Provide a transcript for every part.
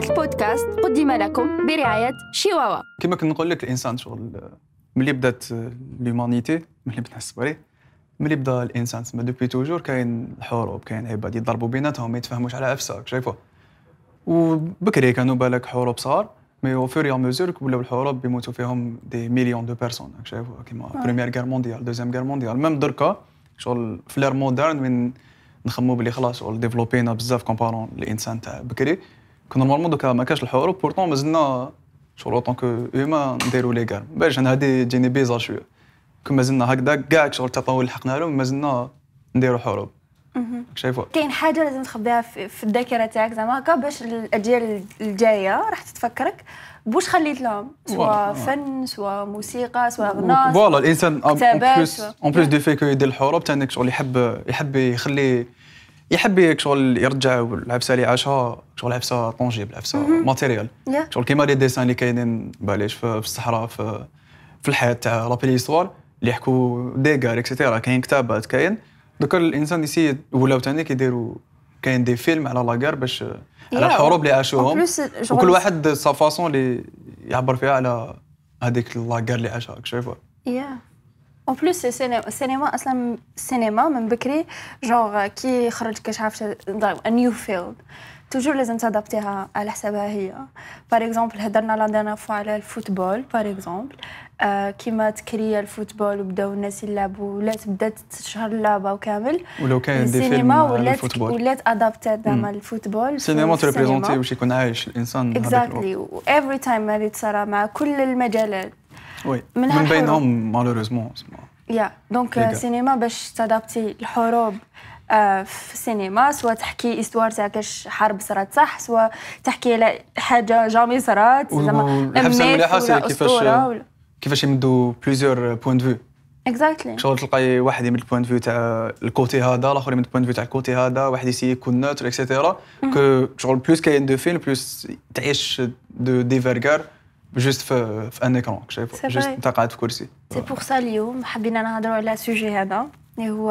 هذا البودكاست قدم لكم برعاية شيواوا كما كنت نقول لك الإنسان شغل ملي بدات l'humanité ملي بدا l'esprit ملي بدا الإنسان تسمى depuis toujours كاين الحروب كاين عباد يضربوا بيناتهم ما يتفاهموش على عفسه شايفه وبكري كانوا بالك حروب صغار mais au fur et à mesure ولاو الحروب بيموتوا فيهم des millions de personnes شايفه كيما première guerre mondiale deuxième guerre mondiale même دركا شغل في l'ère moderne وين نخمو بلي خلاص شغل développينا بزاف comparant الإنسان تاع بكري. كنا normalement دوكا ما كاش الحروب pourtant مازلنا شغل autant que humains نديرو les guerres باش أنا هادي تجيني bizarre شوية كون مازلنا هكذا كاع شغل التطور اللي حقنا لهم مازلنا نديرو حروب شايفه كاين حاجة لازم تخبيها في, الذاكرة تاعك زعما. هكا باش الاجيال الجاية راح تتفكرك بوش خليت لهم. سواء فن سواء موسيقى سواء غناء voilà الإنسان en plus en plus du fait que يدير الحروب تانيك شغل يحب يحب يخلي يحب شغل يرجع العفسه اللي عاشها شغل عفسه tangible عفسه matériel. يا شغل كيما les dessins اللي كاينين بلاك في الصحراء في في الحياة تاع la préhistoire اللي يحكوا des guerres et cetera كاين كتابات كاين. دوكا الإنسان يسي ولاو تاني كيديروا كاين des films على la guerre باش على الحروب اللي عاشوهم. وكل واحد sa façon اللي يعبر فيها على هذيك la guerre اللي عاشها شايفه en plus السينما السينما أصلا السينما من بكري جونغ كي يخرج كاش عارفه new field toujours لازم تadaptيها على حسابها هي par exemple هضرنا la dernière fois على ال football par exemple آه كيما تcréا ال football وبداو الناس يلعبوا ولات بدات تشهر اللعبه وكامل ولو كاين des films السينما على ولات ال football ولات adaptات زعما ال football السينما في السينما. تreprésenتي باش يكون عايش الانسان هذاك الوقت. اكزاكتلي وافري تايم هذه تصرى مع كل المجالات oui من. بينهم malheureusement يا donc. سينما باش تadaptي الحروب في السينما سواء تحكي histoire تاع كاش حرب صرات صح سواء تحكي على حاجة jamais صرات زعما والحبسة mythe المليحة c'est كيفاش- كيفاش يمدوا plusieurs points de vue exactly شغل تلقاي واحد يمد ال point de vue تاع ال côté هذا الآخر يمد ال point de vue تاع ال côté هذا واحد يسي يكون neutre et cetera que شغل plus كاين de films plus تعيش de différentes guerres juste في في un écran شايف. juste انت قاعد في كرسي c'est pour سا اليوم حبينا نهضروا على ال sujet هذا اللي هو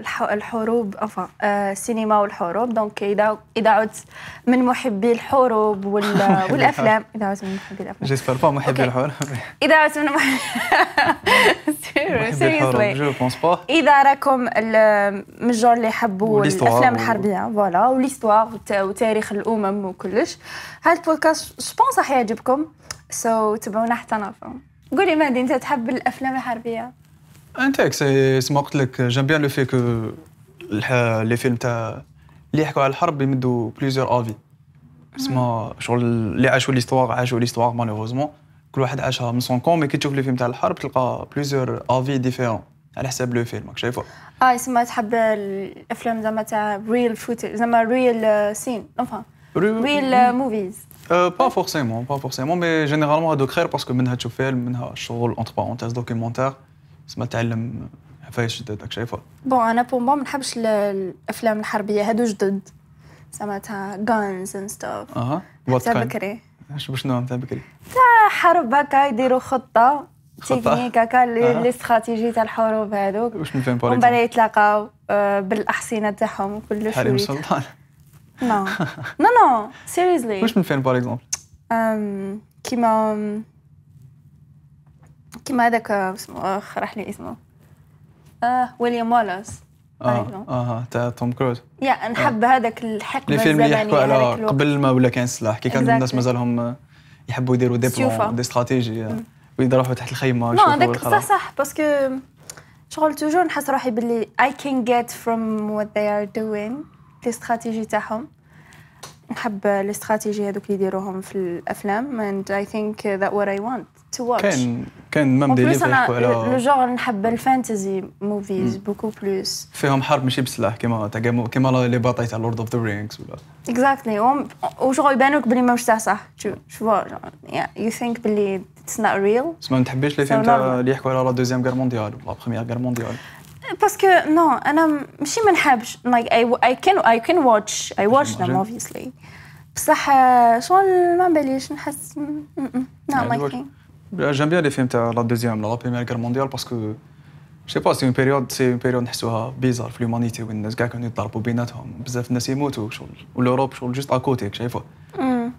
الح- الحروب avec السينما والحروب. donc إذا إذا عدت من محبي الحروب وال- والأفلام. إذا عدت من محبي الأفلام. j'espère pas محبي. الحروب. إذا عدت من محبي. je pense إذا راكم من الجور اللي يحبوا الأفلام الحربية voilà و l'histoire وت- وتاريخ الأمم وكلش. هذا البودكاست je pense راح يعجبكم. so تبعونا حتى نعرفهم قولي مهدي انت تحب الأفلام الحربية؟ انتك c'est يسمى قلت لك j'aime bien le fait que les films تاع اللي يحكوا على الحرب يمدوا plusieurs avis اسمها شغل اللي عاشوا l'histoire عاشوا l'histoire malheureusement كل واحد عاشها من son coin mais كي تشوف les films تاع الحرب تلقى plusieurs avis différents على حساب le film راك شايفه؟ آه يسمى تحب الأفلام زعما تاع real فوت زعما real scenes enfin real movies pas forcément pas forcément mais généralement هذوك خير parce que منها تشوف فيلم منها شغل entre parenthèses documentaire تسمى تعلم عفايس جدد شايفه bon أنا bon bon ما نحبش ال- الافلام الحربيه هادو جدد تاع guns and stuff أها تاع كاين بكري شنو تاع بكري حرب هكا يديروا خطه؟ تكنيك هكا les stratégies تاع الحروب هذوك واش من فيلم ومن بعد يتلاقاو بالاحصنه تاعهم وكل حريم شوية السلطان no no no seriously واش un film par exemple كيما كيما هذاك اسمه راح لي اسمه آه ويليام والاس آه آه تاع توم كروز يا نحب هذاك الحقبه les films اللي يحكوا على قبل ما ولا كان السلاح كي كان Exactly. الناس مازالهم يحبوا يديروا des. plans des stratégies ويروحوا تحت الخيمة no هذاك. صح صح parce que شغل toujours نحس روحي باللي I can get from what they are doing. les stratégies تاعهم. نحب ال stratégies هذوك اللي يديروهم في الأفلام and I think that what I want to watch. كاين كاين même des livres يحكوا لو على جور نحب ال fantasy movies beaucoup plus فيهم حرب ماشي بالسلاح كيما تاع كيما les batailles تاع Lord of the Rings ولا. exactly وشغل يبانوك بلي ماهوش تاع صح. شو you think بلي it's not real ما تحبيش les films تاع. اللي يحكوا على la deuxième guerre mondiale ولا première guerre mondiale. parce que no أنا ماشي ما نحبش. Like I, I can I can watch. I watch them Imagine. obviously. بصح شغل ما باليش نحس watch. thing j'aime bien les films تاع la deuxième la première guerre mondiale parce que je sais pas c'est une période c'est une période نحسوها bizarre في ال humanity وين الناس كاع كانوا يضربوا بيناتهم. بزاف الناس يموتوا شغل والأوروب شغل جوست اكوتي شايفة؟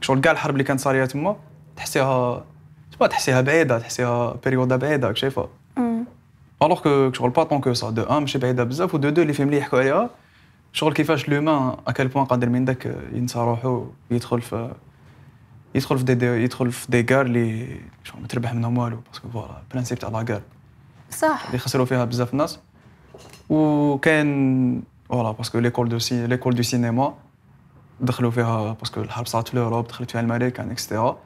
شغل كاع الحرب اللي كانت صارية تما تحسيها تحسيها بعيدة تحسيها بيريودا بعيدة شايفة. الوغ كو شغل با طون كو سا دو ان ماشي بعيده بزاف ودو دو اللي فيلم اللي يحكوا عليها شغل كيفاش لومان اكل بوان قادر من داك ينسى روحو يدخل في يدخل في دي, دي يدخل في دي كار اللي شغل ما تربح منهم والو باسكو فوالا البرانسيب تاع لا كار صح اللي خسروا فيها بزاف الناس وكان voilà parce que l'école de ciné l'école de cinéma دخلوا فيها parce que الحرب صارت في ال Europe دخلت فيها الامريكان et cetera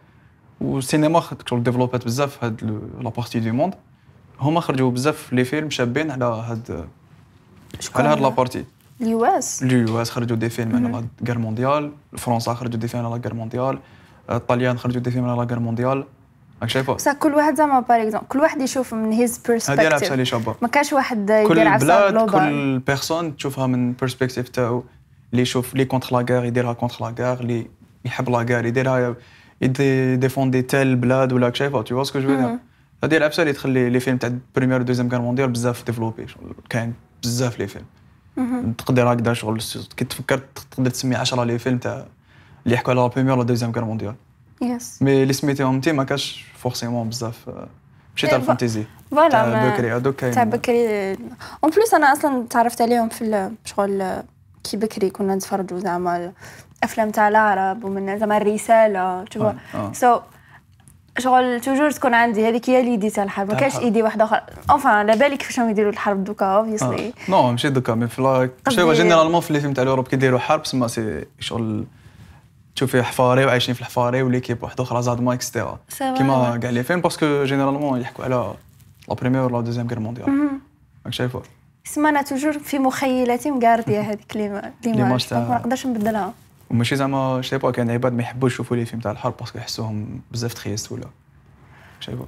والسينما شغل ديفلوبات بزاف هاد la partie du monde هما خرجوا بزاف les films شابين على هاد على هاد la partie ال US ال US خرجوا des films على la guerre mondiale. فرنسا خرجوا des films على la guerre mondiale. الطليان خرجوا des films على la guerre mondiale. راك شايفة؟ بصح كل واحد زعما par exemple كل واحد يشوف من his هذه perspective اللي شابة. ما كانش واحد يدير عفسه بلاد global كل personne تشوفها من perspective تاعو. اللي يشوف اللي contre la guerre يديرها contre la guerre اللي يحب la guerre يديرها يدي défendre تال بلاد ولا شايفة؟ tout ce que je. هذه العفسه اللي تخلي les films تاع première deuxième guerre mondiale بزاف développés كاين بزاف les films. تقدر هكذا شغل كي تفكر تقدر تسمي 10 les films تاع اللي يحكوا على la première ولا deuxième guerre mondiale yes mais اللي سميتيهم انت ما كاش forcément بزاف. ماشي تاع إيه، ال fantasy. voilà بكري هذوك كاين. تاع بكري. en plus أنا أصلا تعرفت عليهم في شغل كي بكري كنا نتفرجوا زعما الأفلام تاع العرب ومن زعما الرسالة تشوف. so شغل toujours تكون عندي. هذيك هي l'idée تاع الحرب. ما كاش. idée واحدة أخرى. enfin على بالي كيفاش راهم يديروا الحرب دوكا obviously no ماشي دوكا. mais في لا شوف قصدي- généralement في les films تاع ال Europe كيديروا حرب سما c'est شغل تشوفي حفاري وعايشين في الحفاري و l'équipe واحدة أخرى زادما et cetera كيما كاع les films parce que généralement يحكوا على la première ولا deuxième guerre mondiale راك شايفة؟ سما أنا toujours في مخيلتي مقارديه هذيك l'ima- l'image ما نقدرش نبدلها. وماشي زعما je sais pas كاين عباد ما يحبوش يشوفوا les films تاع الحرب parce que يحسوهم بزاف tristes ولا. شايفه؟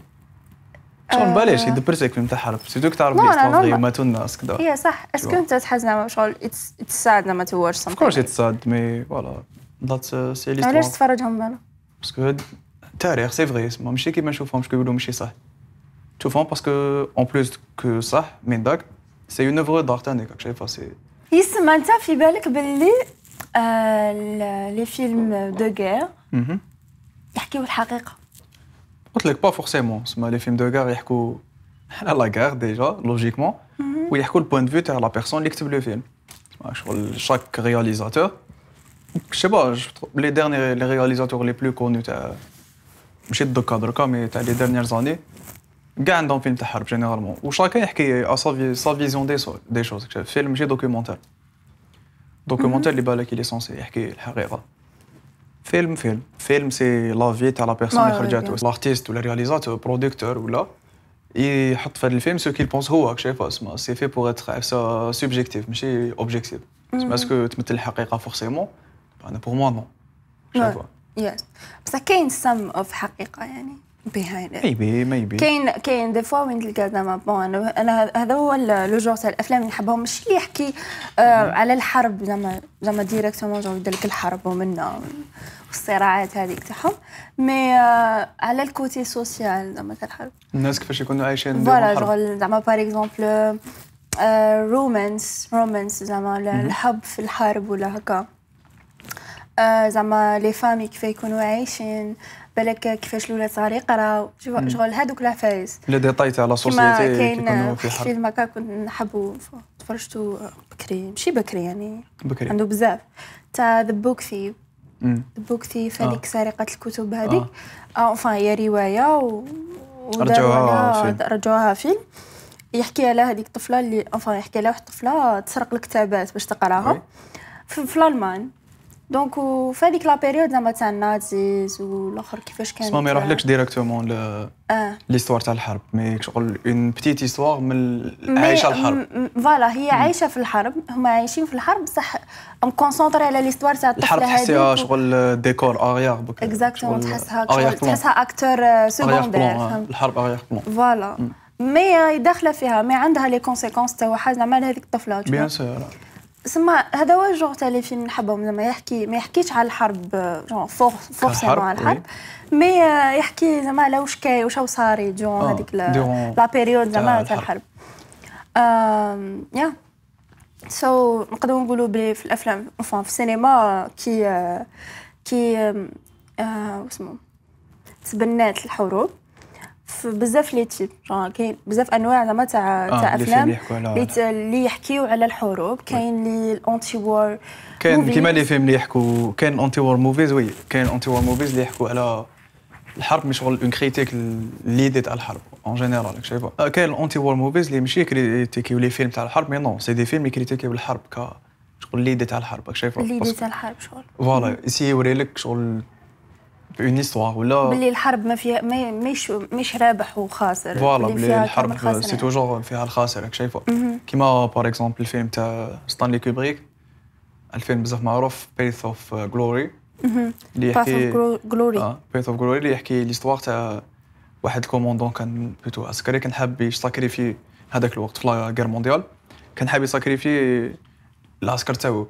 شغل آه. بلاش يدبرسك فيلم تاع حرب surtout تعرف لا، لي ماتوا الناس كذا هي صح. est-ce que. انت تحس زعما شغل it's sad زعما to watch of course it's sad mais voilà ذات c'est علاش l'histoire تفرجهم أنا parce que هاد التاريخ c'est vrai ماشي كيما نشوفهم شكون يقولوا ماشي صح. تشوفهم parce que en plus que صح من داك c'est une œuvre d'art تانيك شايفها سي يسمى انت في بالك باللي ال- les films de guerre مهم. يحكيو الحقيقة. قلت لك pas forcément سما les films de guerre يحكوا على la guerre déjà logiquement ويحكوا ال point de vue تاع la personne اللي كتب le film سما شغل chaque réalisateur جو با لي ديرني لي رياليزاتور لي بلو كونو تاع ماشي دوكا دركا مي تاع لي ديرنيير زاني كاع عندهم فيلم تاع حرب جينيرالمون وشاكا يحكي سا سا فيزيون دي سو دي شوز فيلم ماشي دوكيومونتير دوكيومونتير اللي بالك اللي سونسي يحكي الحقيقة فيلم فيلم فيلم سي لا في تاع لا بيرسون اللي bien. لارتيست ولا رياليزاتور برودكتور ولا يحط في هذا الفيلم سو كيل بونس هو شايف اسمه سي في بور اتر سا سوبجيكتيف ماشي اوبجيكتيف اسمه est-ce que تمثل الحقيقة forcément أنا pour moi non yes بصح كاين سم اوف حقيقه يعني it maybe maybe كاين كاين des fois وين تلقى زعما bon أنا هذا هو le genre تاع الأفلام اللي نحبهم. ماشي اللي يحكي آه على الحرب زعما زعما directement je يدير لك الحرب ومنا والصراعات هذيك تاعهم. mais آه على ال côté social زعما تاع الحرب. الناس كيفاش يكونوا عايشين voilà. شغل زعما par exemple romance romance زعما ال- الحب في الحرب ولا هكا. آه، زعما les familles كيف يكونوا عايشين. بالك كيفاش الاولاد صغار يقراو شغل هذوك العفايس les détails تاع la société كاين فيلم هكا كنت نحبو تفرجتو بكري. ماشي بكري يعني. بكري. عنده بزاف. تاع The Book مم. The Book Thief آه. هذيك سرقة الكتب هذيك enfin هي رواية و وداروا رجعوها فيلم. رجعوها فيلم. يحكي على هذيك الطفلة اللي enfin يحكي على واحد الطفلة تسرق الكتابات باش تقراها. في, في الألمان. donc وفي هذيك la période زعما تاع ال nazis والآخر كيفاش كان ما يروحلكش directement l'histoire تاع الحرب mais شغل une petite histoire من عايشة الحرب. voilà هي عايشة في الحرب هما عايشين في الحرب بصح م concentré على l'histoire تاع الحرب الطفله تحسيها هذيك شغل décor arrière بك exactement تحسها. تحسها acteur secondaire آه. الحرب plan voilà. mais داخلة فيها mais عندها les conséquences تاعها زعما لهذيك الطفلة bien. sûr سما هذا هو ال genre تاع les films نحبهم زعما يحكي ما يحكيش على الحرب genre forcément كحرب، على الحرب mais يحكي زعما على واش كاين واش صاري جون آه، هذيك la période زعما تاع الحرب. يا so نقدروا نقولوا بلي في الأفلام في السينما كي كي آم، اسمه تبنات الحروب. بزاف les types. كاين بزاف أنواع زعما تاع آه، تاع أفلام. اللي يحكيو على الحروب. كاين les ال anti-war كاين. كيما les films اللي يحكوا كاين anti-war movies oui. كاين anti-war movies اللي يحكوا على الحرب مش شغل une critique l'idée تاع الحرب en général شايفة؟ آه، كاين ال anti-war movies اللي ماشي كريتيكيو les films تاع الحرب mais non c'est des films اللي كريتيكيو الحرب ك شغل l'idée تاع الحرب شايفة؟ ديت الحرب شغل. voilà يسي يوري لك شغل une histoire ولا باللي الحرب ما فيها ما مش مش رابح وخاسر voilà بلي الحرب. سي توجور فيها الخاسر راك شايفه. كيما par exemple الفيلم تاع ستانلي كوبريك الفيلم بزاف معروف Paths of Glory. اللي يحكي آه Paths of Glory اللي يحكي l'histoire تاع واحد ال commandant كان peloton عسكري كان حاب يساكريفي هذاك الوقت في la guerre mondiale كان حاب يساكريفي العسكر تاعو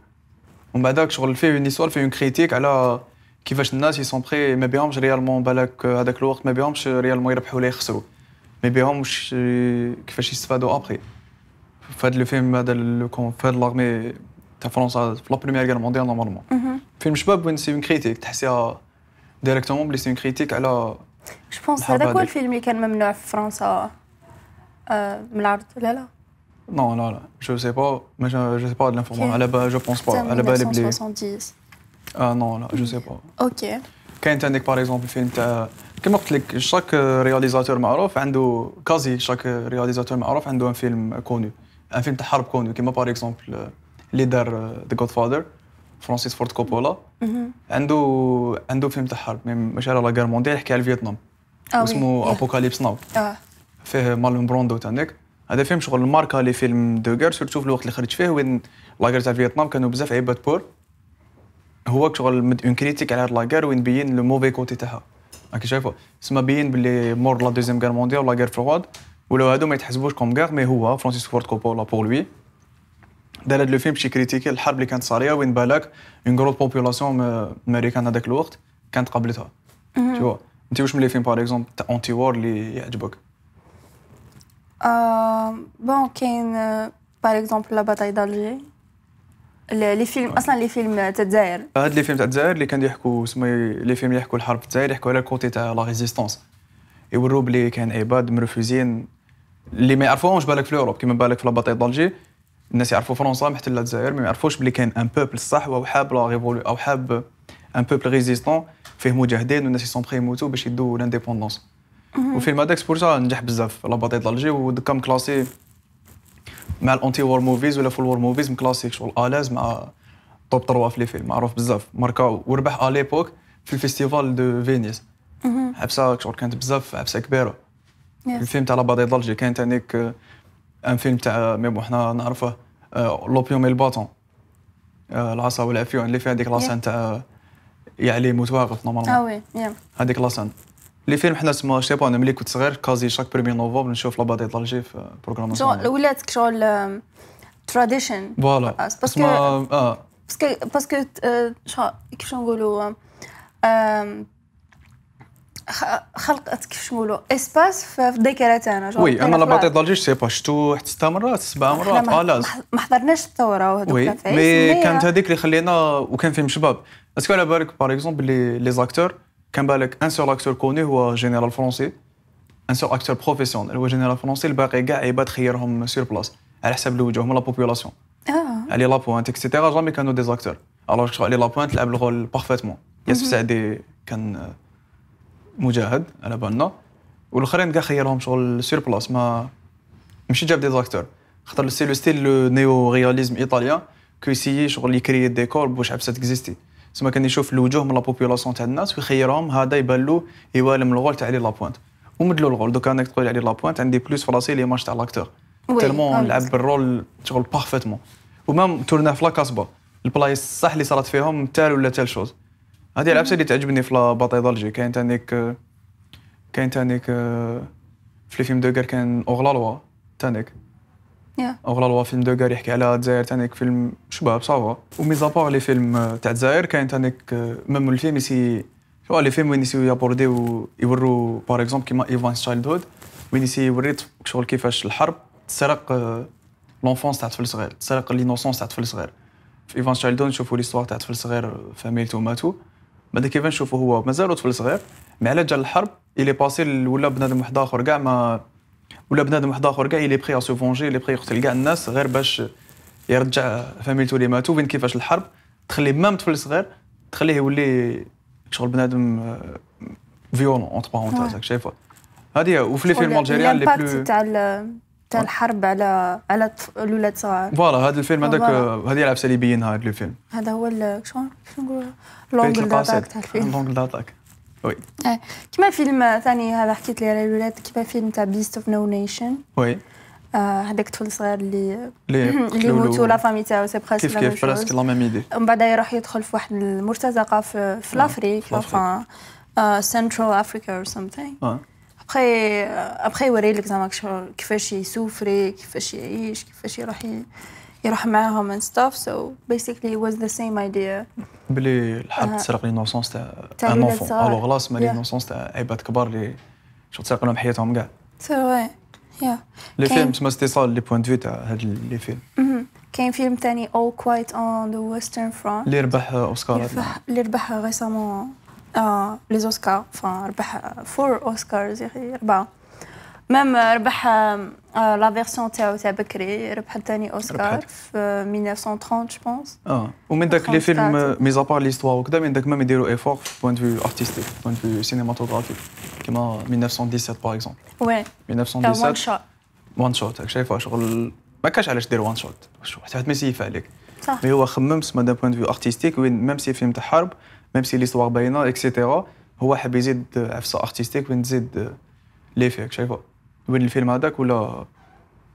ومن بعدك شغل فيه une histoire فيه une critique على كيفاش الناس ils sont prêts ما بيهمش réellement بالك هذاك الوقت ما بيهمش réellement يربحوا ولا يخسروا. ما بيهمش كيفاش يستفادوا ابخي في هذا الفيلم هذا ال- كون- في هذا l'armée تاع فرنسا في la première guerre mondiale normalement مهم. فيلم شباب وين c'est une critique تحسيها directement بلي c'est une critique على je pense الحرب هذاك هو هذيك. الفيلم اللي كان ممنوع في فرنسا. آه، من العرض. لا لا. non لا لا. je sais pas ما je sais pas هاد l'information على با je pense pas حتى على بالي بلي 1970 آه نو لا جو سي با أوكي كاين عندك par exemple فيلم تاع كيما قلت لك chaque réalisateur معروف عنده quasi chaque réalisateur معروف عنده un film connu un film تاع حرب connu كيما par exemple اللي دار The Godfather فرانسيس فورد كوبولا. عنده عنده فيلم تاع حرب ماشي على la guerre mondiale يحكي على فيتنام. اسمه. Apocalypse Now فيه مارلون بروندو تانيك هذا فيلم شغل ماركا les films de guerre surtout في الوقت اللي خرج فيه وين la guerre تاع فيتنام كانوا بزاف عباد pour هو شغل مد une critique على هاد la guerre وين بين le mauvais côté تاعها. راكي شايفه تسمى بين باللي مور la deuxième guerre mondiale و la guerre froide ولو هادو ما يتحسبوش comme guerre mais هو فرانسيس فورد كوبولا pour lui دار هاد le film باش يكريتيكي الحرب اللي كانت صارية وين بالك une grosse population américaine هذاك الوقت كانت قابلتها. toi انت واش من les films par exemple تاع anti-war اللي يعجبك؟ آه، bon كاين par exemple La Bataille d'Alger les films أصلا les films تاع الجزائر. هاد les films تاع الجزائر اللي كان يحكوا سمي les films يحكوا الحرب في الجزائر يحكوا على ال côté تاع la résistance يوروا بلي كان عباد مرفوزين. اللي ما يعرفوهمش بالك في Europe كيما بالك في La Bataille d'Alger الناس يعرفوا فرنسا محتله الجزائر ما يعرفوش بلي كان un peuple صح أو حاب la révolu- أو حاب un peuple résistant فيه مجاهدين والناس ils sont prêts يموتوا باش يدوا l'indépendance والفيلم هذاك c'est pour نجح بزاف. La Bataille d'Alger ودكا م classé مع ال anti-war movies ولا full war movies م classé شغل à l'aise مع top 3 في les films معروف بزاف. ماركا وربح à l'époque في ال festival de Venise. عبسه شغل كانت بزاف عبسه كبيرة. الفيلم تاع La Bataille d'Alger كان تانيك آه، un film تاع mais bon حنا نعرفه آه، L'Opium et le Bâton آه، العصا والعفيون اللي فيها هذيك la scène تاع يا علي موت واقف آه normalement oui يا هذيك la scène les films حنا سما شتي با أنا ملي كنت صغير quasi chaque premier novembre نشوف La Bataille d'Alger في شغل programmation ولات شغل tradition voilà. parce que آه. parce que parce que كيفاش نقولوا آم، خ- خلقت كيفاش نقولوا espace في الذاكرة تاعنا oui كاين La Bataille أخبار. d'Alger sais pas شتو حتى ست مرات سبع مرات ما- à l'aise ما- حضرناش الثورة وهذوك oui mais كانت هذيك اللي خلينا وكان فيلم شباب. est-ce que على بالك par exemple les acteurs كان بالك un seul acteur connu هو général français un seul acteur professionnel هو général français الباقي كاع عباد خيرهم sur place على حساب الوجوه la population آه. علي لابوانت et cetera jamais كانوا des acteurs alors شغل علي لابوانت لعب ال rôle parfaitement ياسف سعدي كان مجاهد على بالنا والاخرين كاع خيرهم شغل sur place ما ماشي جاب des acteurs خاطر c'est le style le néoréalisme italien que يسيي شغل يكري ديكور باش عبسه تكزيستي تسمى كان يشوف الوجوه من la population تاع الناس ويخيرهم هذا يبان له يوالم ال rôle تاع لي لابوانت ومدلو ال rôle دوكا انك تقول عليه لابوانت عندي plus في راسي l'image تاع l'acteur فهمت. لعب بالرول شغل بارفيتمون ومام تورنا في لا كاسبا. البلايص صح اللي صارت فيهم تال ولا تال شوز. هذه العبسه اللي تعجبني في لا دالجي كاين تانيك كاين تانيك في لي فيلم دو كان اوغلالوا تانيك يا اوغلالوا فيلم دو يحكي على الجزائر تانيك فيلم شباب صافا وميزابار لي فيلم تاع الجزائر كاين تانيك ميم الفيلم يسي شو لي فيلم وين يسيو يابورديو يوروا باغ اكزومبل كيما ايفان تشايلد هود وين يسي يوري شغل كيفاش الحرب تسرق l'enfance تاع طفل صغير تسرق l'innocence تاع طفل صغير. في Ivan's Childhood نشوفوا l'histoire تاع طفل صغير فاميلتو ماتوا بعد كيف نشوفه هو؟ مازالو طفل صغير mais على جال الحرب il est passé ولا بنادم واحد آخر كاع ما ولا بنادم واحد آخر كاع il est prêt se venger il est prêt يقتل كاع الناس غير باش يرجع فاميلتو اللي ماتوا enfin كيفاش الحرب؟ تخلي même طفل صغير تخليه يولي شغل بنادم violent entre parenthèses شايفه؟ هذه وفي les films algériens les plus تاع تاع الحرب على على الأولاد صغار voilà هذا الفيلم هذاك voilà. هذه اللي بينها هذا الفيلم. هذا هو ال- شلون شلون نقول بيت l'angle d'attaque تاع الفيلم. لونجل داتاك وي كيما فيلم ثاني هذا حكيت لي على الولاد كيما فيلم تاع Beasts of No Nation oui هذاك طفل صغير اللي اللي يموتوا la famille تاعو c'est presque كيف كيف presque la même idée ومن بعد يروح يدخل في واحد المرتزقه في, في l'Afrique Central Africa or آه ابخي ابخي يوري لك زعما كيفاش يسوفري كيفاش يعيش كيفاش يروح يروح معاهم and stuff. So basically it was the same idea. بلي الحرب آه. تسرق l'innocence تاع un enfant. alors là سما. l'innocence تاع عباد كبار اللي شغل تسرق لهم حياتهم كاع. C'est vrai yeah. les films تسمى c'était ça les points de تاع هاد les films. كاين فيلم تاني All Quiet on the Western Front. اللي ربح اوسكار اللي ربح- récemment آه les Oscars enfin ربح four Oscars يا أخي اربعه même ربح la version تاعو تاع بكري ربح ثاني اوسكار. في 1930 je pense آه ومن داك les films خمسة. mis à part l'histoire وكذا من داك même يديروا effort point de vue artistique point de vue cinématographique كيما 1917 par exemple oui كان one 1917 shot one shot شايفه شغل ما كاش علاش دير one shot حتى واحد ما يسيف عليك صح mais هو خمم سما d'un point de vue artistique وين même si فيلم تاع حرب même si l'histoire باينه et cetera هو حاب يزيد عفسه artistique وين تزيد l'effet شايفه وين الفيلم هذاك ولا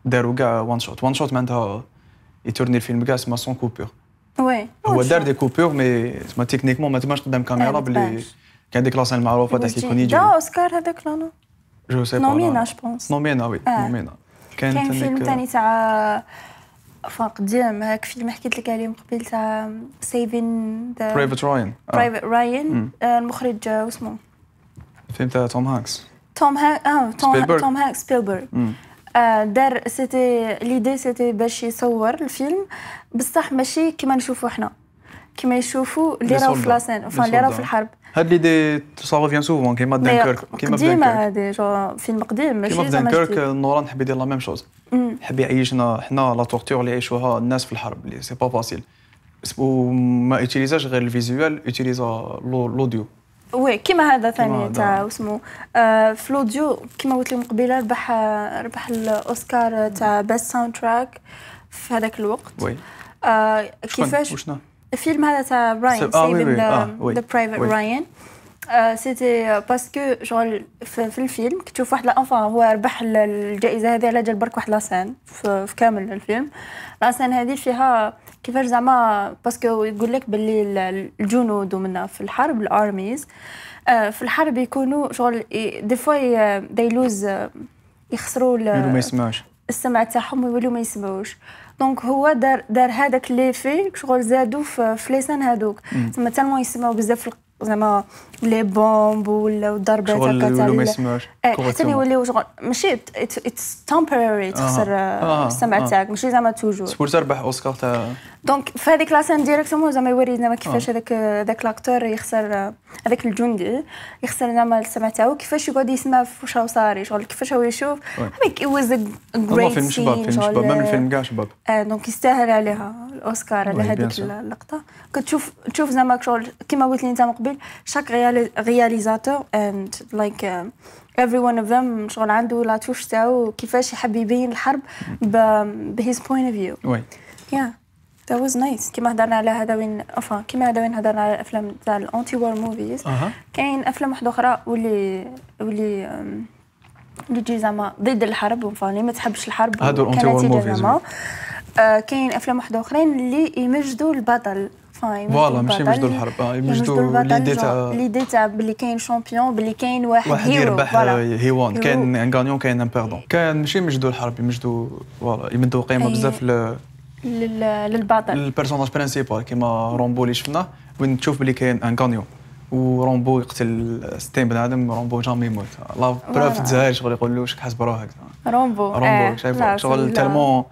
داروا كاع one shot one shot معناتها يتورني الفيلم كاع سما sans coupure oui. هو دار des coupures mais سما techniquement ما تماش قدام كاميرا تبانش. كان ديك la scène المعروفه تاع كي يكون يجي دا اوسكار هذاك là non je sais nominé je pense nominé oui. nominé كانت فيلم ثاني تاع enfin قديم هاك فيلم حكيت لك عليه من قبل تاع سيفين ذا برايفت راين برايفت راين. المخرج آه، واسمه فيلم تاع توم هانكس توم هانك آه توم سبيلبرغ. توم هانك سبيلبرغ. آه، دار c'était l'idée c'était باش يصور الفيلم بصح ماشي كيما نشوفوا حنا كيما يشوفوا اللي لي راهو في. la scène enfin اللي راهو. في الحرب هاد l'idée ça revient souvent كيما دانكيرك كيما دانكيرك هذه جو فيلم قديم كيما ماشي في زعما دانكيرك. نولان حب يدير la même chose. حب يعيشنا حنا la torture اللي يعيشوها الناس في الحرب اللي c'est pas facile وما يوتيليزاش غير ال visuel يوتيليزا l'audio oui كيما هذا ثاني. تاع اسمه آه في ال audio كيما قلت لكم قبيلة ربح ربح الأوسكار تاع best soundtrack في هذاك الوقت. oui. آه كيفاش؟ الفيلم هذا تاع راين c'est- oui، oui، Saving the Private. Ryan c'était parce que شغل في, في الفيلم كي تشوف واحد enfin هو ربح ال- الجائزة هذه على جال برك واحد la scène في, في كامل الفيلم. la scène هذه فيها كيفاش زعما parce que يقول لك باللي ال- الجنود ومنا في الحرب ال armées آه، في الحرب يكونوا شغل des fois they lose يخسروا ال- يقولوا ما يسمعش السمع تاعهم ويوليو ما يسمعوش. donc هو دار دار هذاك لي في شغل زادوا في, la scène هذوك زعما tellement يسمعوا بزاف زعما les bombes ولا الضربات شغل هكا تاع ما آه، حتى correctement. يوليو شغل ماشي it's temporary تخسر آه، السمع. تاعك ماشي زعما toujours سبور تربح أوسكار تاع donc في هذيك la scène directement زعما يوري زعما كيفاش آه. هذاك هذاك l'acteur يخسر آه، هذاك الجندي يخسر زعما السمع تاعو كيفاش يقعد يسمع واش راهو صاري شغل كيفاش هو يشوف. هذيك a والله great فيلم شباب scene فيلم شباب même الفيلم كاع شباب donc يستاهل عليها الأوسكار على هذيك. اللقطة كتشوف تشوف زعما شغل كيما قلت لي أنت من قبل chaque réalisateur and like every one of them شغل عنده la touche تاعو كيفاش يحب يبين الحرب ب his point of view oui. yeah that was nice. كيما هضرنا على هذا وين افا كيما هذا وين هضرنا على الافلام تاع ال anti-war movies كاين أفلام واحدة أخرى واللي واللي أم، اللي تجي زعما ضد الحرب و enfin ما تحبش الحرب هادو ال anti-war movies، كاين أفلام واحدة أخرين اللي يمجدوا البطل. voilà ماشي يمجدوا الحرب. آه يمجدوا l'idée تاع l'idée تاع باللي كاين champion باللي كاين واحد, واحد hero يربح هيوان هيرو. كاين un gagnant كاين un perdant كان ماشي يمجدوا الحرب يمجدوا voilà يمدوا قيمة. بزاف للبطل. لل personnage principal كيما رومبو اللي شفناه وين تشوف بلي كاين un gagnant ورومبو يقتل 60 بنادم رومبو jamais يموت. la preuve. تزهر شغل يقول له واش حاسب روحك رومبو رومبو آه، شايف شغل. تالمون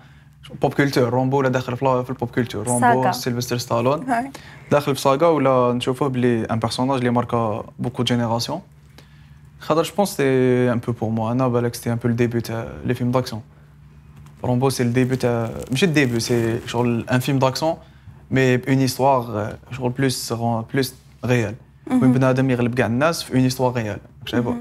بوب كولتور رومبو ولا داخل في la- في ال pop culture رومبو saga. سيلفستر ستالون هاي. داخل في saga ولا نشوفوه بلي un personnage اللي marqua beaucoup générations خاطر je pense c'est un peu pour moi أنا بالك c'était un peu ال début تاع les films d'action رومبو c'est ال début تاع ماشي ال début c'est شغل un film d'action mais bonne histoire شغل plus plus réel وين بنادم يغلب كاع الناس في une histoire réelle شايفو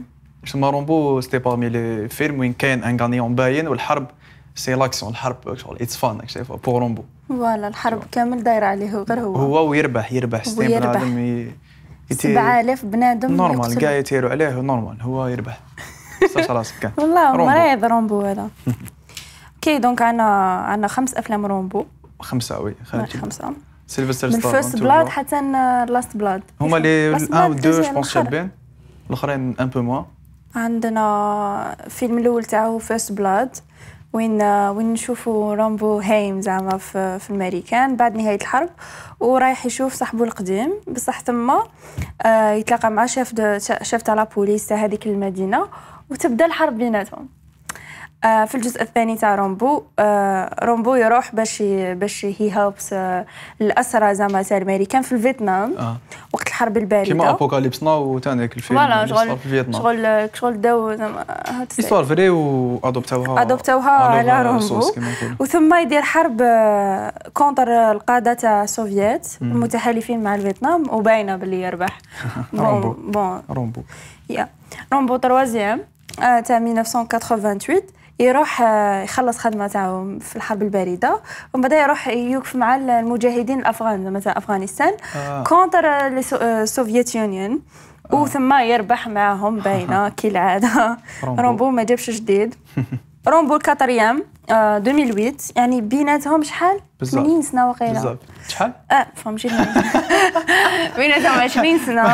تسمى رومبو c'était parmi les films وين كاين un gagnant باين والحرب c'est l'action الحرب شغل it's fun شايفو pour رومبو voilà الحرب كامل دايره عليه غير هو. هو ويربح يربح يربح. بنادم ي- يتي- 7000 بنادم normal. كاع يتيروا عليه normal هو يربح. صاش راسك كان. والله. مريض رومبو هذا. OK donc عندنا عندنا خمس أفلام رومبو خمسة oui خمسة. سيلفستر من ستالون First Blood حتى Last Blood هما les un و deux je pense شابين. الأخرين un peu moins عندنا الفيلم الأول تاعو First Blood وين وين نشوفوا رومبو هايم زعما في, في الامريكان بعد نهاية الحرب ورايح يشوف صاحبه القديم بصح تما آه يتلاقى مع chef chef تاع la police تاع هذيك المدينة وتبدا الحرب بيناتهم. في الجزء الثاني تاع رومبو آه رومبو يروح باش باش he helps آه الاسرى زعما تاع الأمريكان في الفيتنام آه. وقت الحرب الباردة. كيما Apocalypse Now وتانيك الفيلم voilà شغل في فيتنام. شغل شغل داو زعما. ايستوار فري وادوبتاوها أدوبتوها على رومبو. وثم يدير حرب آه، contre القاده تاع السوفييت المتحالفين مع الفيتنام وباينه باللي يربح رومبو. bon رومبو يا رومبو troisième آه، تاع 1988 يروح آه، يخلص خدمة تاعو في الحرب الباردة ومن بعد يروح يوقف مع المجاهدين الأفغان زعما تاع أفغانستان آه. contre ال Soviet Union. وثم يربح معاهم باينة كالعادة رومبو. رومبو ما جابش جديد. رومبو ال quatrième آه، 2008 يعني بيناتهم شحال؟ بزاف. 80 سنة وقيلة بزاف. شحال؟ آه فهمتي بيناتهم 20 سنة.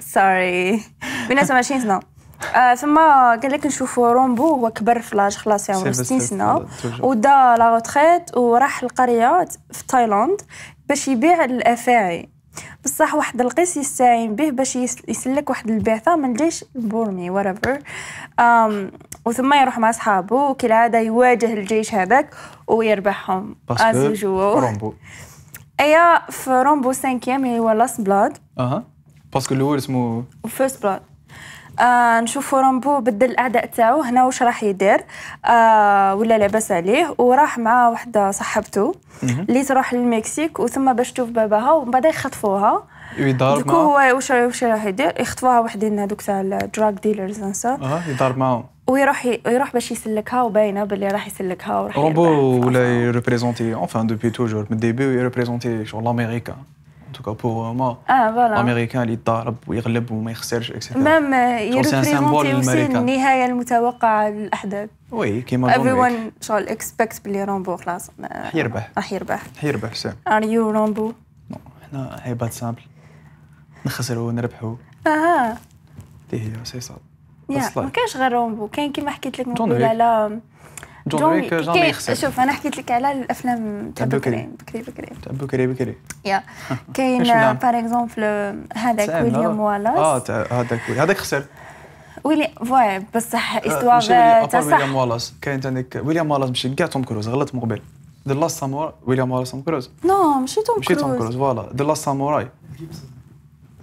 sorry بيناتهم 20 سنة. آه ثم قال لك نشوفوا رومبو هو كبر في l'âge خلاص عمره سيلفستر 60 سنة ستالون، toujours. ودا la retraite وراح القرية في تايلاند باش يبيع الأفاعي. بصح واحد القيس يستعين به باش يس- يسلك واحد البعثة من الجيش البورمي um, وثم يروح مع صحابه وكالعادة يواجه الجيش هذاك ويربحهم. Usual. رومبو إيا في رومبو cinquième هو Last Blood أها. parce que الأول اسمه و First Blood آه نشوفوا رومبو بدل الأعداء تاعو هنا واش راح يدير؟ آه ولا لاباس عليه وراح مع وحدة صاحبته اللي تروح للمكسيك وثم باش تشوف باباها ومن بعد يخطفوها. يضارب du coup هو واش واش راح يدير؟ يخطفوها وحدين هذوك تاع ال drug dealers نسا أها يضارب معاهم. ويروح يروح باش يسلكها وباينة باللي راح يسلكها وراح رومبو. ولا ي représenter enfin depuis toujours من ال début ي représenter شغل l'Américain pour moi آه voilà الامريكان اللي يضارب ويغلب وما يخسرش etcetera symbole ي représenter aussi. النهايه المتوقعه للاحداث oui كيما everyone شغل expect بلي رومبو خلاص راح يربح. راح يربح يربح سام ار يو رومبو non، حنا عباد simples نخسروا ونربحوا أها هي c'est sad يا ما. كاينش غير رومبو كاين كيما حكيت لك من جون جون ويك جامي يخسر شوف أنا حكيت لك على الافلام تاع بكري بكري. بكري بكري تاع بكري بكري يا كاين؟ باغ اكزومبل هذاك ويليام آه والاس تاع هذاك هذاك خسر ويلي فواي بصح استوار تاع أبار ويليام صح والاس كاين تانيك ويليام والاس ماشي كاع توم كروز غلط من قبل ذا لاست ساموراي ويليام والاس توم كروز نو ماشي توم ماشي توم كروز كروز فوالا ذا لاست ساموراي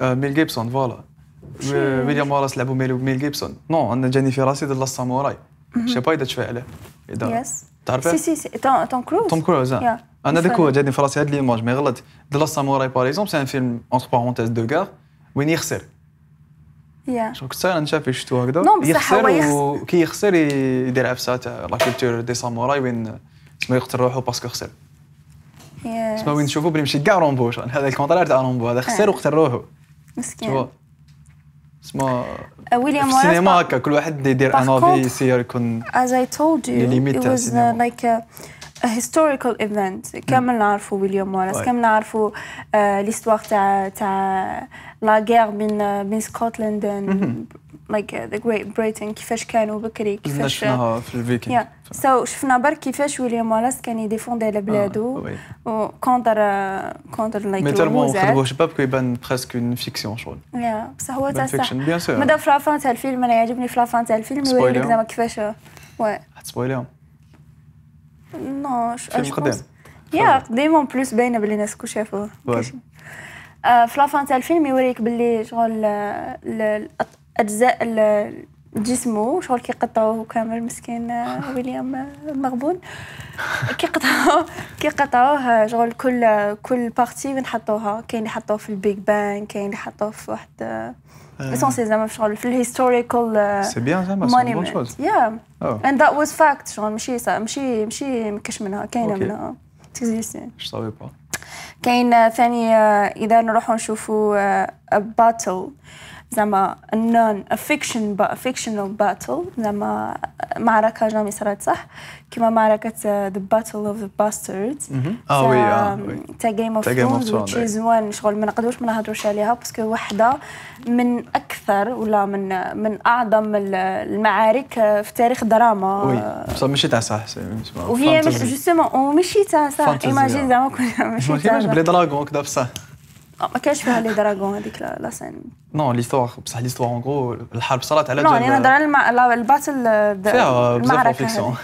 ميل جيبسون voilà ويليام والاس لعبوا ميل جيبسون non عندنا جاني في راسي The Last Samurai je sais pas اذا تشفى عليه؟ اذا يس تعرفه؟ سي سي سي توم كروز توم كروز أنا ذاك. هو جاني في راسي هاد l'image mais غلط. The Samurai par exemple c'est un film entre parenthèses de guerre وين يخسر يا شوف كنت صاير نشاف شفتو هكذا يخسر يخس- وكي يخسر يدير عفسه تاع la culture des samouraïs وين اسمه يقتل روحو parce que خسر اسمه وين نشوفو بلي ماشي كاع رومبو شغل هذا الكونترير تاع رومبو هذا خسر. وقتل روحو مسكين شوف اسمه ويليام في السينما هكا كل واحد يدير ان افي يسير يكون as I told you, it was uh, like a, a historical event. كامل نعرفوا ويليام Ouais. كامل نعرفوا ليستوار تاع تاع لا غير بين بين سكوتلاند uh, the Great Britain كيفاش كانوا بكري كيفاش شفناها في الفيكينغ يا so شفنا برك كيفاش ويليام والاس كان ي défendre على بلادو. و contre contre mais like tellement الوزات خدموه شباب كو يبان presque une fiction شغل يا بصح هو تاع صح fiction bien sûr مادا في la fin تاع الفيلم أنا يعجبني في la fin تاع الفيلم يوري لك Spoiler. زعما كيفاش oui حت spoilerيهم non فيلم قديم يا قديم en plus باينه بلي الناس كل شافوه في la fin تاع الفيلم يوريك باللي شغل آه، ال- جسمه شغل كيقطعوه كامل مسكين آه، ويليام آه، المغبون كيقطعوه كيقطعوه شغل كل كل partie وين حطوها كاين اللي حطوه في ال Big Ben كاين اللي حطوه في واحد اسونسي زعما في شغل في ال historical c'est bien زعما c'est bonne chose yeah and that was fact. شغل ماشي ماشي ماشي مكش منها. كاينة. منها. با كاين آه، ثاني آه، اذا نروحوا نشوفوا battle زعما non fiction fictional battle زعما معركة jamais صارت صح؟ كما معركة the battle of the bastards آه oui آه تاع Game of Thrones is one شغل ما نقدروش ما نهضروش عليها parce que وحدة من أكثر ولا من من أعظم ال- المعارك آه، في تاريخ الدراما. oui بصح ماشي تاع صح وهي مش justement وماشي تاع صح. imagine آه. زعما ماشي تاع ماشي بلي dragon كذا بصح. آه، ما كانش فيها les dragons هذيك la scène non l'histoire بصح l'histoire en gros الحرب صارت على non يعني نهضر على ال battle فيها بزاف réflexion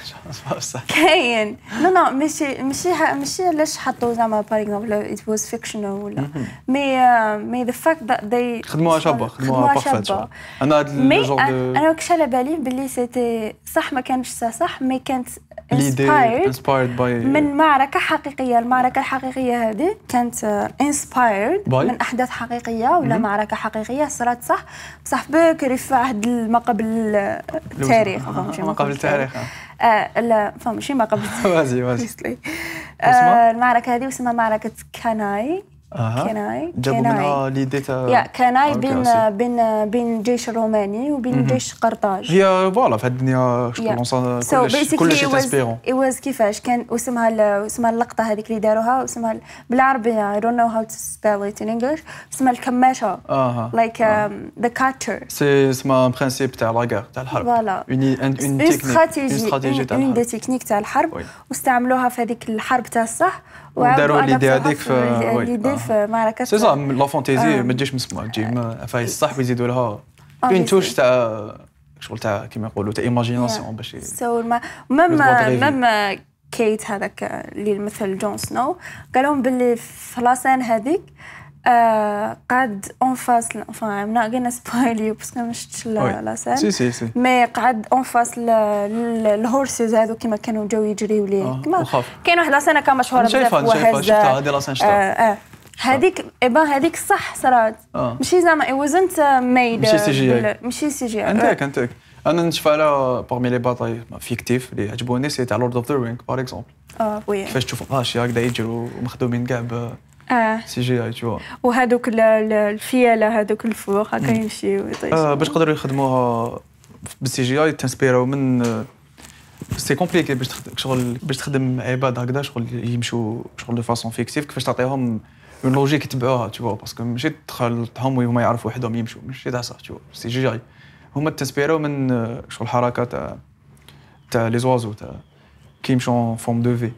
هذه. بصح كاين non non ماشي ماشي ماشي علاش حطوا زعما par exemple it was fictional ولا mais mais the fact that they خدموها شابه خدموها parfaite أنا هاد mais le genre de أنا كنت على بالي بلي c'était صح ما كانش صح mais كانت inspired by من معركة حقيقية. المعركة الحقيقية هذه كانت inspired by؟ من أحداث حقيقية ولا معركة حقيقية؟ صارت صح. بصح بكري في عهد ما قبل التاريخ؟ ما قبل التاريخ. آه. لا فهم ماشي ما قبل وازي وازي؟ آه المعركة هذه اسمها معركة كاناي كاناي جابوا. منها l'idée تاع يا كاناي okay، bien. بين بين الجيش الروماني وبين الجيش قرطاج هي voilà في الدنيا كلش basically كلش it was, تانسبيرون it was كيفاش كان اسمها ال- اسمها اللقطة هذيك اللي داروها اسمها ال- بالعربية I don't know how to spell it in English. اسمها like um, the catcher c'est اسمها principe تاع la guerre تاع الحرب Voilà. une stratégie une des techniques تاع الحرب. واستعملوها في هذيك الحرب تاع الصح وداروا l'idée أدابتوها هذيك في-. l'idée. في معركة c'est ça la fantaisie. ما تجيش مسموع تجي فاي الصح ويزيدوا لها. اون توش تاع شغل تاع كيما يقولوا تاع ايماجيناسيون باش سو ما ميم ميم كيت هذاك اللي يمثل جون سنو قالهم باللي في لاسين هذيك قعد اون فاس enfin I'm not gonna spoil you باسكو ما شفتش. لا سين سي سي سي مي قعد اون فاس الهورسز هذو كيما كانوا جاو يجريو ليه آه، كيما. كاين واحد لاسين كان مشهوره بزاف شايفها شفتها هذه لاسين آه شفتها آه هذيك eh ben هذيك صح آه. ماشي زعما it wasn't made ماشي CGI. ماشي CGI أنتك أنتك. أنا نشوف على parmi les batailles fictives اللي عجبوني c'est تاع Lord of the Ring par exemple آه oui. كيفاش تشوف غاشي هكذا يجروا ومخدومين كاع آه. CGI tout وهذوك ال- ال- الفيالة هذوك الفوق هكا يمشيو ويطيشوا. آه باش يقدروا يخدموها ب ال CGI تنسبيراو من c'est compliqué باش تخدم شغل باش تخدم عباد هكذا شغل يمشوا شغل de façon fictive كيفاش تعطيهم une logique يتبعوها tout parce que ماشي تخلطهم وهما يعرفوا وحدهم يمشوا ماشي تاع صح tout CGI. هما تنسبيراو من شغل حركات تاع تاع les oiseaux تاع كي يمشوا forme de V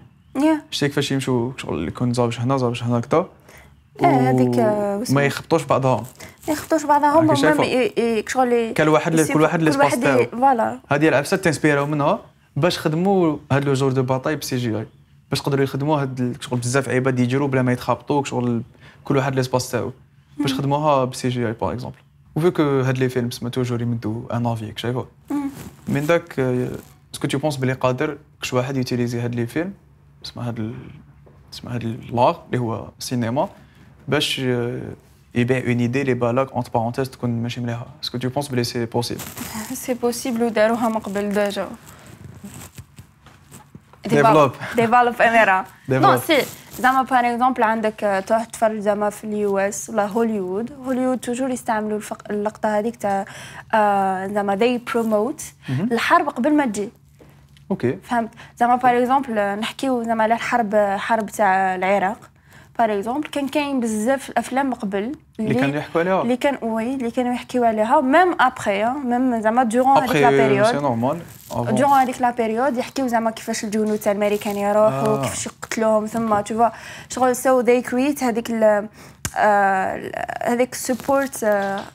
شتي كيفاش يمشوا شغل يكون زابش هنا زابش هنا هكذا آه، هذيك، آه، ما يخبطوش بعضهم. ما يخبطوش بعضهم ي- شغل كل واحد كل واحد l'espace ي- تاعو. voilà. هذه العفسة تنسبيراو منها باش خدموا هاد le genre de bataille ب CGI. باش يقدروا يخدموا هاد شغل بزاف عباد يجروا بلا ما يتخابطوا شغل كل واحد l'espace تاعو باش خدموها ب CGI par exemple و vu que هاد les films سما toujours يمدوا ان افيك شايفة؟ من داك est-ce que tu penses بلي قادر كش واحد ي utiliser هاد les films اسمها هاد ال- اسمها هاد l'art اللي هو سينما. باش آه، يبيع une idée اللي بالك entre parenthèses تكون ماشي مليحة. est-ce que tu penses بلي c'est possible c'est possible وداروها من قبل déjà Develop. develop اميرا non. c'est زعما par exemple عندك آه، تروح تتفرج زعما في ال US ولا هوليوود. هوليوود toujours يستعملوا. اللقطة هذيك تاع آه، زعما they promote الحرب قبل ما تجي. okay فهمت. زعما par exemple نحكيو زعما على الحرب حرب تاع العراق. par exemple كان كاين بزاف الأفلام قبل اللي كانوا يحكوا عليها. اللي كان oui اللي كانوا يحكيو عليها. même après même زعما durant هذيك la période normal durant هذيك la période يحكيو زعما كيفاش الجنود تاع الامريكان يروحوا آه. كيفاش يقتلوهم. ثم tout شغل so they create هذيك آه، هذيك support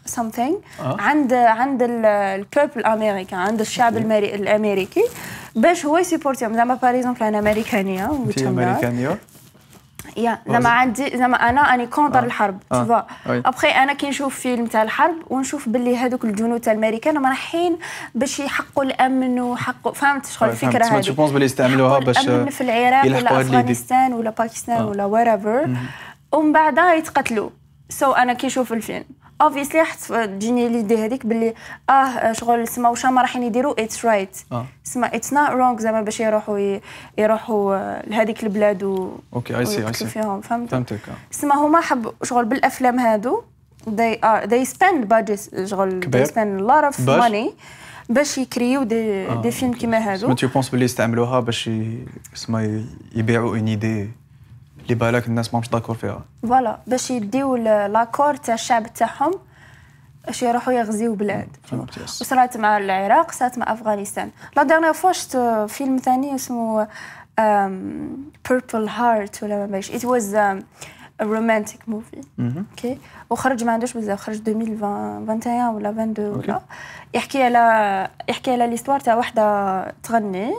something آه. عند عند ال people الامريكان عند الشعب الأمريكي باش هو يسيبورتيهم زعما par exemple أنا أمريكانية. أمريكانية يا زعما عندي زعما أنا اني contre آه. الحرب آه. تفا وي. ابخي أنا كي نشوف فيلم تاع الحرب ونشوف باللي هذوك الجنود تاع الامريكان رايحين باش يحقوا الأمن وحقوا فهمت شغل فهمت. الفكرة هذه tu penses بلي يستعملوها باش الأمن في العراق ولا. أفغانستان ولا باكستان آه. ولا wherever ومن بعدها يتقتلوا so أنا كي نشوف الفيلم. obviously راح تجيني l'idée هذيك باللي آه شغل سما واش هما رايحين يديروا it's right آه. سما it's not wrong زعما باش يروحوا يروحوا آه، لهذيك البلاد و okay I see I see فيهم فهمت فهمتك آه. سما هما حبوا شغل بالأفلام هادو. They are they spend budgets شغل they spend a lot of باش؟ money باش يكريو des, آه، des films كيما هادو. تو je pense بلي يستعملوها باش تسمى يبيعوا une idée اللي بالك الناس ماهمش d'accord فيها. voilà باش يديو l'accord تاع الشعب تاعهم باش يروحوا يغزيو بلاد. yes وصرات مع العراق صارت مع أفغانستان. la dernière fois شفت فيلم ثاني اسمه Purple Hearts ولا ما باش it was romantic movie. OK وخرج ما عندوش بزاف خرج 2021 ولا 22 OK. ولا يحكي على يحكي على l'histoire تاع وحده تغني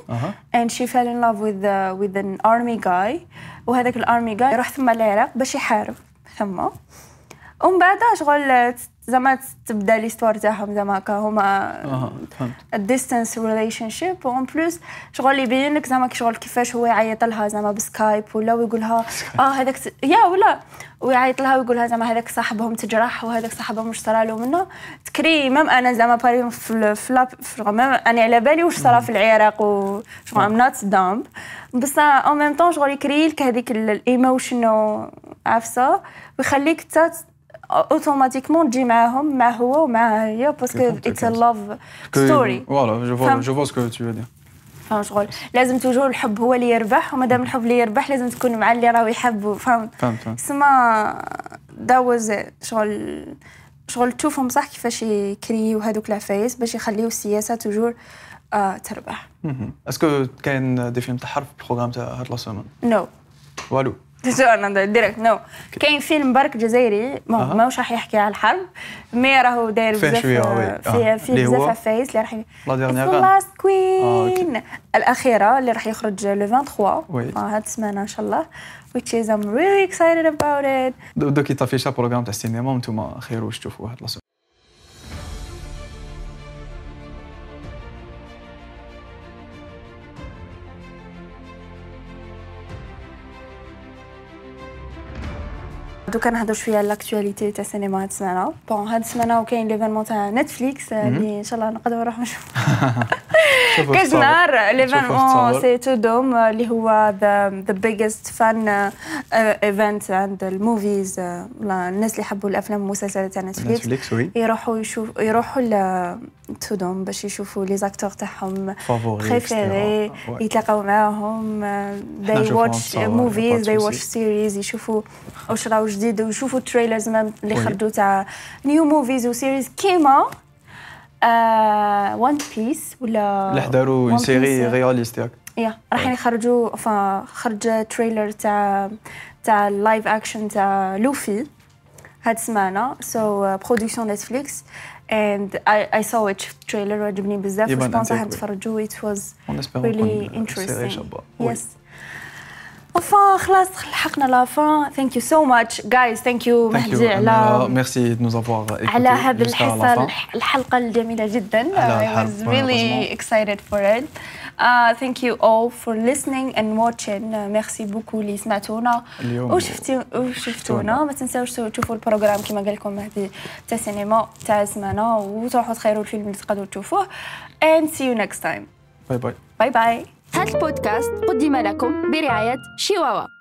she fell in love with uh, with an army guy. وهذاك ال army guy راح ثم العراق باش يحارب. ثم. ومن بعد شغل زعما تبدا l'histoire تاعهم زعما هكا هما ال distance relationship و en plus شغل يبين لك زعما شغل كيفاش هو يعيط لها زعما ب Skype ولا ويقول لها آه هذاك س- يا ولا ويعيط لها ويقول لها زعما هذاك صاحبهم تجرح وهذاك صاحبهم واش صرا له منه تكري même أنا زعما باري في ال- في لاب في- même أنا على بالي واش صرا في العراق وشغل I'm not dumb بس en même temps شغل يكري لك هذيك ال emotion عفسه ويخليك تا automatiquement تجي معاهم مع هو ومع هي parce que it's. love story voilà je vois. je vois ce que tu veux dire فاهم شغل لازم toujours الحب هو اللي يربح ومادام الحب اللي يربح لازم تكون مع اللي راهو يحب فهمت فهمت سما داوز شغل شغل تشوفهم صح كيفاش يكريو هذوك العفايس باش يخليو السياسة toujours آه تربح. est-ce que كاين des films تاع حرب في ال programme تاع هاد la semaine non والو direct non كاين فيلم برك جزائري. ماهوش راح يحكي على الحرب mais راهو داير فيه بزاف oui. آه،. فيه فيه بزاف؟ عفايس اللي راح ي- لا It's ديرنيير the غان last queen أوكي. الأخيرة اللي راح يخرج لو 23 وي. آه، هاد السمانة إن شاء الله which is I'm really excited about it دوكي طافيشا بروغرام تاع السينما وأنتم خير واش تشوفوا هاد لا دوكا نهضر شوية على لاكتواليتي تاع السينما هاد السمانه بون هاد السمانه وكاين ليفينمون تاع نتفليكس اللي إن شاء الله نقدر نروح نشوف شوفوا كاش. نهار l'événement. c'est Tudum اللي هو the biggest fan event عند ال movies الناس اللي يحبوا الأفلام والمسلسلات تاع Netflix يروحوا يشوف يروحوا ل Tudum باش يشوفوا les acteurs تاعهم préférés يتلاقاو معاهم they نشوفوهم watch تصاور، movies they pas de watch souci. series يشوفوا واش راهو جديد. ويشوفوا trailers اللي Oui. خرجوا تاع new movies و series كيما One Piece ولا اللي حضروا une série. réaliste ياك. يا راح يخرجوا فا خرج trailer تاع تاع ال live action تاع لوفي هاد السمانه sous production Netflix and I, I saw it شفت trailer وعجبني بزاف و je pense راح. نتفرجوا it was really série interesting. شابة. oui. yes وفا خلاص لحقنا la fin thank you so much guys thank you Thank you, مهدي. على de nous avoir écoutés على هذه jusqu'à la الحصة fin. الح- الحلقة الجميلة جدا. I was really excited for it. Uh, thank you all for listening and watching. Uh, merci beaucoup اللي سمعتونا وشفتي وشفتونا ما تنساوش تشوفوا ال programme كما قال لكم مهدي تاع سينما تاع السمانة وتروحوا تخيروا الفيلم اللي تقدروا تشوفوه. And see you next time. bye bye bye bye هذا البودكاست قدم لكم برعاية شيواوا